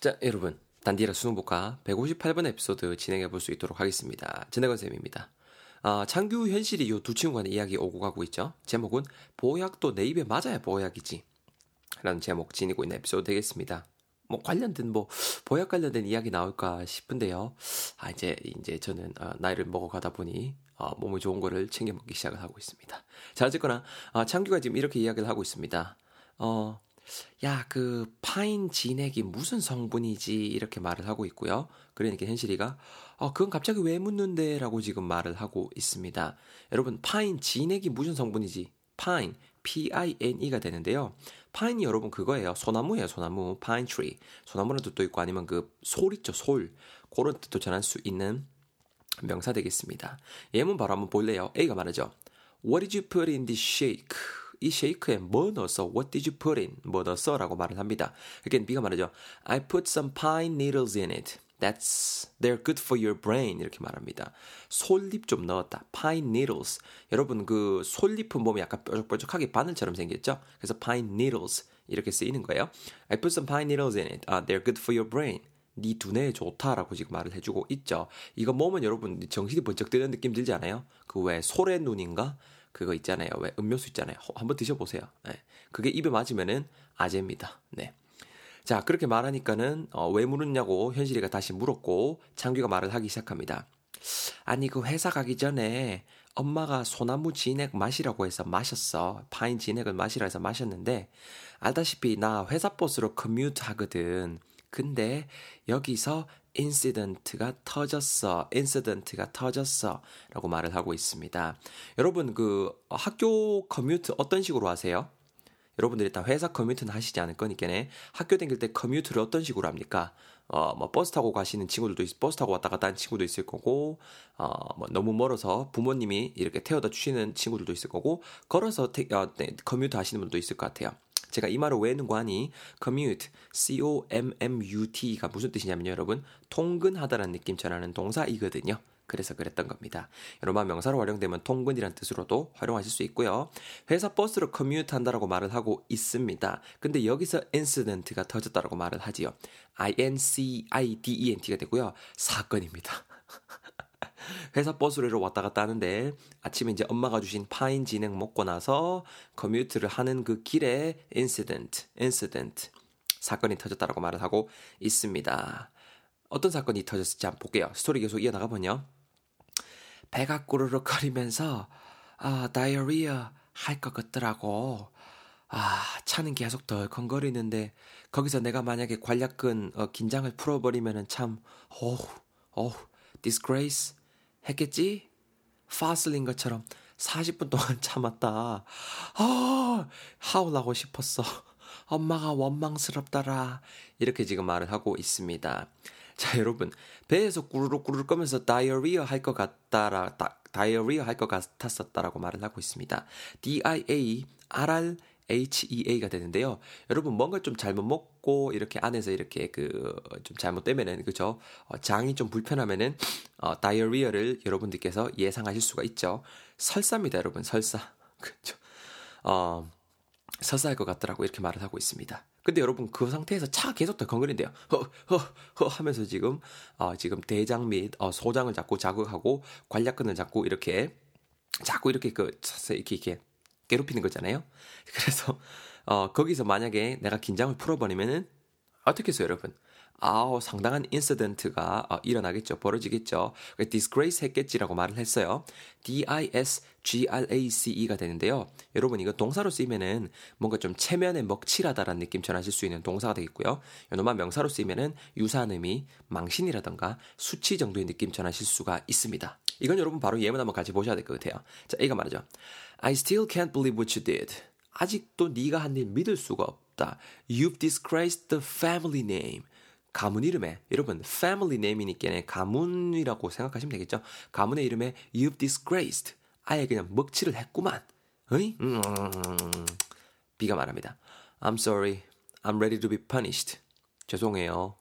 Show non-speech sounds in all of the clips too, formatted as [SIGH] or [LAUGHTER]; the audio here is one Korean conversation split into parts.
자, 여러분. 단디라 수능복화 158번 에피소드 진행해 볼 수 있도록 하겠습니다. 진해건 쌤입니다. 아, 창규 현실이 이 두 친구 간의 이야기 오고 가고 있죠. 제목은 보약도 내 입에 맞아야 보약이지. 라는 제목 지니고 있는 에피소드 되겠습니다. 뭐 관련된 뭐 보약 관련된 이야기 나올까 싶은데요. 아 이제 이제 저는 어, 나이를 먹어가다 보니 어, 몸에 좋은 거를 챙겨 먹기 시작을 하고 있습니다. 자 어쨌거나 어, 창규가 지금 이렇게 이야기를 하고 있습니다. 어, 야, 그 pine 진액이 무슨 성분이지 이렇게 말을 하고 있고요. 그러니까 현실이가 어, 그건 갑자기 왜 묻는데 라고 지금 말을 하고 있습니다. 여러분, pine 진액이 무슨 성분이지? pine P-I-N-E가 되는데요. pine이 여러분 그거예요. 소나무예요, 소나무. pine tree. 소나무는 뜻도 있고 아니면 그 솔 있죠, 솔. 그런 뜻도 전할 수 있는 명사 되겠습니다. 예문 바로 한번 볼래요. A가 말하죠. What did you put in this shake? 이 쉐이크에 뭐 넣었어? What did you put in? 뭐 넣었어? 라고 말을 합니다. again, B가 말하죠. I put some pine needles in it. That's they're good for your brain 이렇게 말합니다. 솔잎 좀 넣었다. Pine needles. 여러분 그 솔잎은 보면 약간 뾰족뾰족하게 바늘처럼 생겼죠? 그래서 pine needles 이렇게 쓰이는 거예요. I put some pine needles in it. Uh, they're good for your brain. 네 두뇌에 좋다라고 지금 말을 해주고 있죠. 이거 보면 여러분 정신이 번쩍 뜨는 느낌 들지 않아요? 그 왜 소래 눈인가? 그거 있잖아요. 왜 음료수 있잖아요. 한번 드셔보세요. 네. 그게 입에 맞으면은 아재입니다. 네. 자, 그렇게 말하니까는 어, 왜 물었냐고 현실이가 다시 물었고 창규가 말을 하기 시작합니다. 아니 그 회사 가기 전에 엄마가 소나무 진액 마시라고 해서 마셨어. 파인 진액을 마시라 해서 마셨는데 알다시피 나 회사 버스로 커뮤트 하거든. 근데 여기서 incident가 터졌어. incident가 터졌어. 라고 말을 하고 있습니다. 여러분 그 학교 commute 어떤 식으로 하세요? 여러분들이 일단 회사 commute는 하시지 않을 거니까네. 학교 다닐 때 commute를 어떤 식으로 합니까? 어, 뭐 버스 타고 가시는 친구들도 있, 버스 타고 왔다 갔다 하는 친구도 있을 거고, 어, 뭐 너무 멀어서 부모님이 이렇게 태워다 주시는 친구들도 있을 거고, 걸어서 태, 어, 네, commute 하시는 분도 있을 것 같아요. 제가 이 말을 왜 했는 거 아니? commute, c-o-m-m-u-t가 무슨 뜻이냐면요, 여러분. 통근하다라는 느낌 전하는 동사이거든요. 그래서 그랬던 겁니다. 여러분 명사로 활용되면 통근이란 뜻으로도 활용하실 수 있고요. 회사 버스로 커뮤트 한다라고 말을 하고 있습니다. 근데 여기서 incident가 터졌다라고 말을 하지요. I-N-C-I-D-E-N-T가 되고요. 사건입니다. [LAUGHS] 회사 버스로 왔다 갔다 하는데 아침에 이제 엄마가 주신 pine 진액 먹고 나서 commute를 하는 그 길에 incident, incident 사건이 터졌다라고 말을 하고 있습니다. 어떤 사건이 터졌을지 한번 볼게요. 스토리 계속 이어나가 보면 배가 꾸르륵 거리면서 아, diarrhea 할 것 같더라고. 아, 차는 계속 덜컹거리는데 거기서 내가 만약에 괄약근 어, 긴장을 풀어버리면은 참 어우 어우 disgrace 했겠지? 파슬린 것처럼 40분 동안 [LAUGHS] 참았다. 아, 하울하고 싶었어. [LAUGHS] 엄마가 원망스럽더라. 이렇게 지금 말을 하고 있습니다. 자, 여러분. 배에서 꾸르륵 꾸르륵 거면서 다이어리어 할 것 같다라, 다, 다이어리어 할 것 같았었다라고 말을 하고 있습니다. D-I-A-R-R HEA가 되는데요. 여러분 뭔가 좀 잘못 먹고 이렇게 안에서 이렇게 그 좀 잘못되면은 그죠? 어, 장이 좀 불편하면은 어, 다이어리어를 여러분들께서 예상하실 수가 있죠. 설사입니다, 여러분. 설사. [LAUGHS] 그죠? 어, 설사할 것 같더라고 이렇게 말을 하고 있습니다. 근데 여러분 그 상태에서 차가 계속 덜컹거린대요. 허허허 하면서 지금 어, 지금 대장 및 어, 소장을 자꾸 자극하고 관략근을 자꾸 이렇게 자꾸 이렇게 그 이렇게 이렇게 괴롭히는 거잖아요. [LAUGHS] 그래서 어, 거기서 만약에 내가 긴장을 풀어버리면은 어떻게 해요, 여러분? 아우 상당한 인시던트가 어, 일어나겠죠. 벌어지겠죠. disgrace 했겠지라고 말을 했어요. D-I-S-G-R-A-C-E가 되는데요. 여러분 이거 동사로 쓰이면은 뭔가 좀 체면에 먹칠하다라는 느낌 전하실 수 있는 동사가 되겠고요. 요놈만 명사로 쓰이면은 유사한 의미, 망신이라던가 수치 정도의 느낌 전하실 수가 있습니다. 이건 여러분 바로 예문 한번 같이 보셔야 될 것 같아요. 자, A가 말하죠. I still can't believe what you did. 아직도 네가 한 일 믿을 수가 없다. You've disgraced the family name. 가문 이름에 여러분 family name이니까 가문이라고 생각하시면 되겠죠. 가문의 이름에 you've disgraced 아예 그냥 먹칠을 했구만. 어이? 음, B가 말합니다. I'm sorry. I'm ready to be punished. 죄송해요.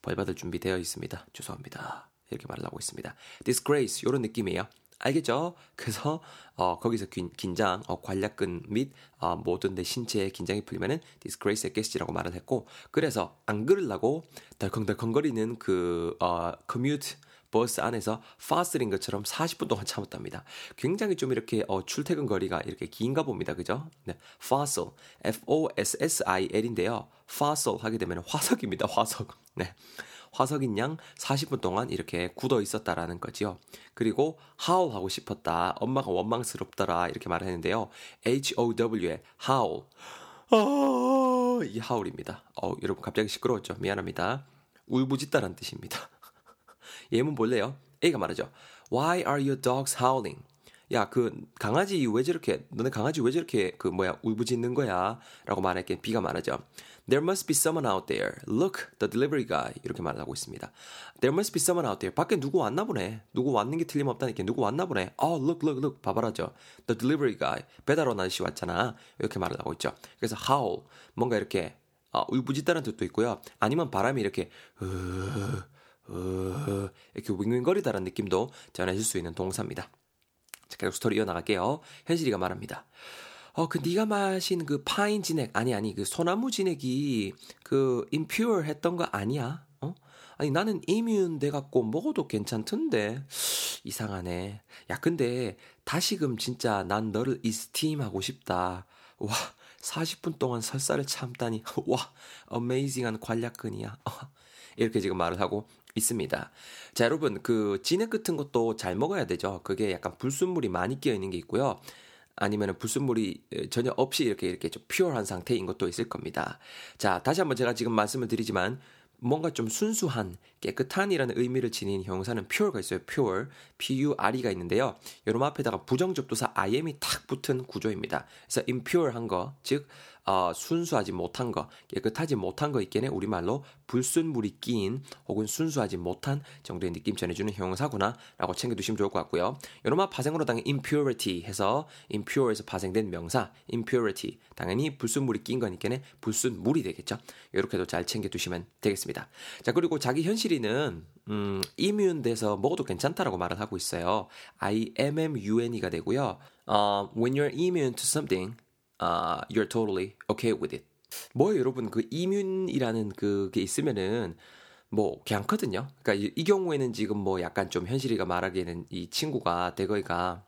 벌 받을 준비 되어 있습니다. 죄송합니다. 이렇게 말을 하고 있습니다. disgrace 이런 느낌이에요. 알겠죠? 그래서 어, 거기서 긴, 긴장, 어, 괄약근 및 어, 모든 내 신체의 긴장이 풀리면은 disgrace했겠지라고 말을 했고 그래서 안 그러려고 덜컹덜컹거리는 그 어, commute 버스 안에서 fossil인 것처럼 40분 동안 참았답니다. 굉장히 좀 이렇게 어, 출퇴근 거리가 이렇게 긴가 봅니다. 그죠? 네. fossil, F-O-S-S-I-L인데요. fossil 하게 되면 화석입니다. 화석. 네. 화석인 양 40분 동안 이렇게 굳어 있었다라는 거지요. 그리고 howl 하고 싶었다. 엄마가 원망스럽더라. 이렇게 말을 했는데요. H-O-W의 howl. 어, 이 howl입니다. 어, 여러분 갑자기 시끄러웠죠? 미안합니다. 울부짖다란 뜻입니다. [LAUGHS] 예문 볼래요? A가 말하죠. Why are your dogs howling? 야, 그 강아지 왜 저렇게 너네 강아지 왜 저렇게 그 뭐야 울부짖는 거야? 라고 말할게 B가 말하죠. There must be someone out there. Look, the delivery guy. 이렇게 말을 하고 있습니다. There must be someone out there. 밖에 누구 왔나 보네. 누구 왔는 게 틀림없다니까. 누구 왔나 보네. Oh, look, look, look. 봐봐라죠. The delivery guy. 배달원 아저씨 왔잖아. 이렇게 말을 하고 있죠. 그래서 howl. 뭔가 이렇게 어, 울부짖다는 뜻도 있고요. 아니면 바람이 이렇게 으, 으, 이렇게 윙윙거리다라는 느낌도 전해질 수 있는 동사입니다. 자, 계속 스토리 이어나갈게요. 현실이가 말합니다. 어, 그 네가 마신 그 pine 진액 아니 아니 그 소나무 진액이 그 impure 했던 거 아니야? 어? 아니 나는 immune 돼 갖고 먹어도 괜찮던데 이상하네. 야 근데 다시금 진짜 난 너를 esteem 하고 싶다. 와 40분 동안 설사를 참다니 와 amazing한 괄약근이야. [LAUGHS] 이렇게 지금 말을 하고 있습니다. 자, 여러분, 그 진액 같은 것도 잘 먹어야 되죠. 그게 약간 불순물이 많이 끼어 있는 게 있고요. 아니면 불순물이 전혀 없이 이렇게 이렇게 좀 퓨어한 상태인 것도 있을 겁니다. 자, 다시 한번 제가 지금 말씀을 드리지만 뭔가 좀 순수한, 깨끗한이라는 의미를 지닌 형사는 pure가 있어요. pure, p-u-r-e가 있는데요. 여러분 앞에다가 부정접두사 im이 탁 붙은 구조입니다. 그래서 impure한 거, 즉 어, 순수하지 못한 거, 깨끗하지 못한 거 있겠네. 우리말로 불순물이 끼인 혹은 순수하지 못한 정도의 느낌 전해주는 형사구나 라고 챙겨두시면 좋을 것 같고요. 여러분 파생으로 당연 impurity 해서 impure에서 파생된 명사 impurity 당연히 불순물이 낀 거니까는 불순물이 되겠죠. 이렇게도 잘 챙겨두시면 되겠습니다. 자 그리고 자기 현실이는 음, immune 돼서 먹어도 괜찮다라고 말을 하고 있어요. I-M-M-U-N-E가 되고요. 어, when you're immune to something, uh, you're totally okay with it. 뭐 여러분 그 이뮨이라는 그게 있으면은 뭐 괜찮거든요. 그러니까 이, 이 경우에는 지금 뭐 약간 좀 현실이가 말하기에는 이 친구가 대거이가 아,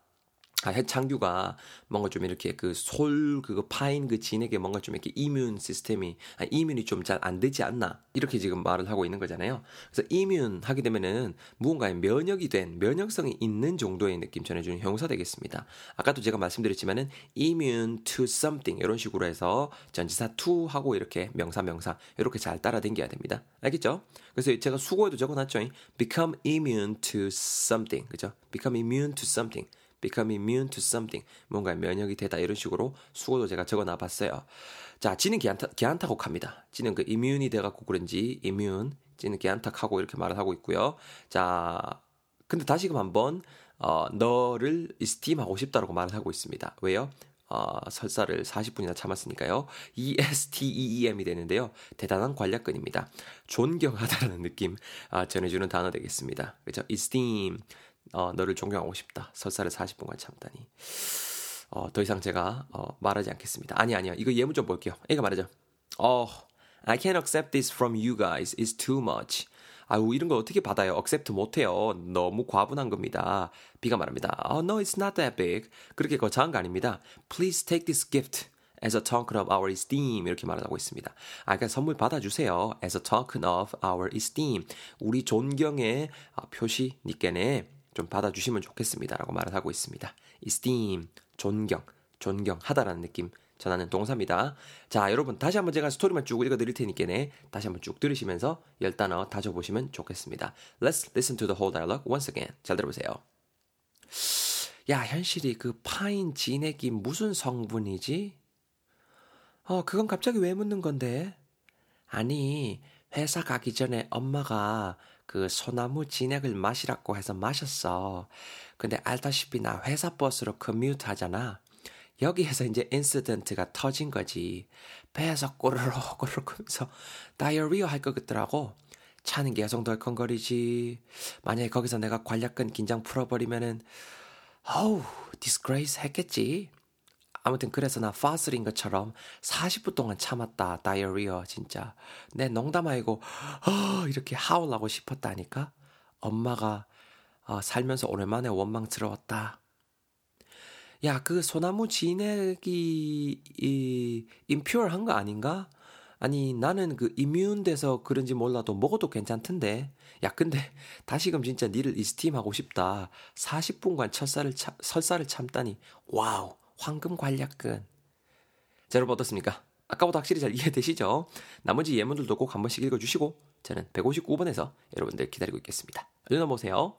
해창규가 뭔가 좀 이렇게 그 솔 그거 파인 그 진에게 뭔가 좀 이렇게 이뮨 시스템이 아, 이뮨이 좀 잘 안 되지 않나 이렇게 지금 말을 하고 있는 거잖아요. 그래서 이뮨 하게 되면은 무언가에 면역이 된 면역성이 있는 정도의 느낌 전해주는 형사 되겠습니다. 아까도 제가 말씀드렸지만은 immune to something 이런 식으로 해서 전지사 to 하고 이렇게 명사 명사 이렇게 잘 따라 댕겨야 됩니다. 알겠죠? 그래서 제가 수고에도 적어놨죠. become immune to something 그죠? become immune to something become immune to something. 뭔가 면역이 되다 이런 식으로 수고도 제가 적어 놔봤어요. 자, 지는 기안타, 기안타곡합니다. 지는 그 immune이 돼갖고 그런지 immune, 지는 기안타하고 이렇게 말을 하고 있고요. 자, 근데 다시금 한번 어, 너를 esteem하고 싶다라고 말을 하고 있습니다. 왜요? 어, 설사를 40분이나 참았으니까요. E-S-T-E-E-M이 되는데요. 대단한 관략근입니다. 존경하다라는 느낌 아, 전해주는 단어 되겠습니다. 그렇죠? esteem, 어, 너를 존경하고 싶다. 설사를 40분간 참다니. 어, 더 이상 제가 어, 말하지 않겠습니다. 아니 아니요. 이거 예문 좀 볼게요. 애가 말하죠. 어, I can't accept this from you guys. It's too much. 아유, 이런 걸 어떻게 받아요? accept 못해요. 너무 과분한 겁니다. B가 말합니다. Oh, no, it's not that big. 그렇게 거창한 거 아닙니다. Please take this gift. as a token of our esteem 이렇게 말하고 있습니다. 아, 그러니까 선물 받아주세요. as a token of our esteem. 우리 존경의 표시니께네 좀 받아주시면 좋겠습니다라고 말을 하고 있습니다. esteem, 존경, 존경하다라는 느낌 전하는 동사입니다. 자, 여러분 다시 한번 제가 스토리만 쭉 읽어드릴 테니까네 다시 한번 쭉 들으시면서 열 단어 다져보시면 좋겠습니다. Let's listen to the whole dialogue once again. 잘 들어보세요. 야, 현실이 그 파인 진액이 무슨 성분이지? 어, 그건 갑자기 왜 묻는 건데? 아니, 회사 가기 전에 엄마가 그 소나무 진액을 마시라고 해서 마셨어. 근데 알다시피 나 회사 버스로 commute 하잖아. 여기에서 이제 incident가 터진 거지. 배에서 꼬르륵 꼬르륵 하면서 diarrhea 할 것 같더라고. 차는 계속 덜컹거리지. 만약에 거기서 내가 괄약근 긴장 풀어버리면은 어우, disgrace 했겠지. 아무튼 그래서 나 fossil인 것처럼 40분 동안 참았다. diarrhea 진짜. 내 농담 아니고 어, 이렇게 howl하고 싶었다니까. 엄마가 어, 살면서 오랜만에 원망스러웠다. 야, 그 소나무 진액이 이 impure한 거 아닌가? 아니, 나는 그 immune 돼서 그런지 몰라도 먹어도 괜찮던데. 야, 근데 다시금 진짜 니를 esteem하고 싶다. 40분간 철사를 참, 설사를 참다니. 와우, 황금 괄약근. 자, 여러분 어떻습니까? 아까보다 확실히 잘 이해되시죠? 나머지 예문들도 꼭 한 번씩 읽어주시고 저는 159번에서 여러분들 기다리고 있겠습니다. 얼른 넘어오세요.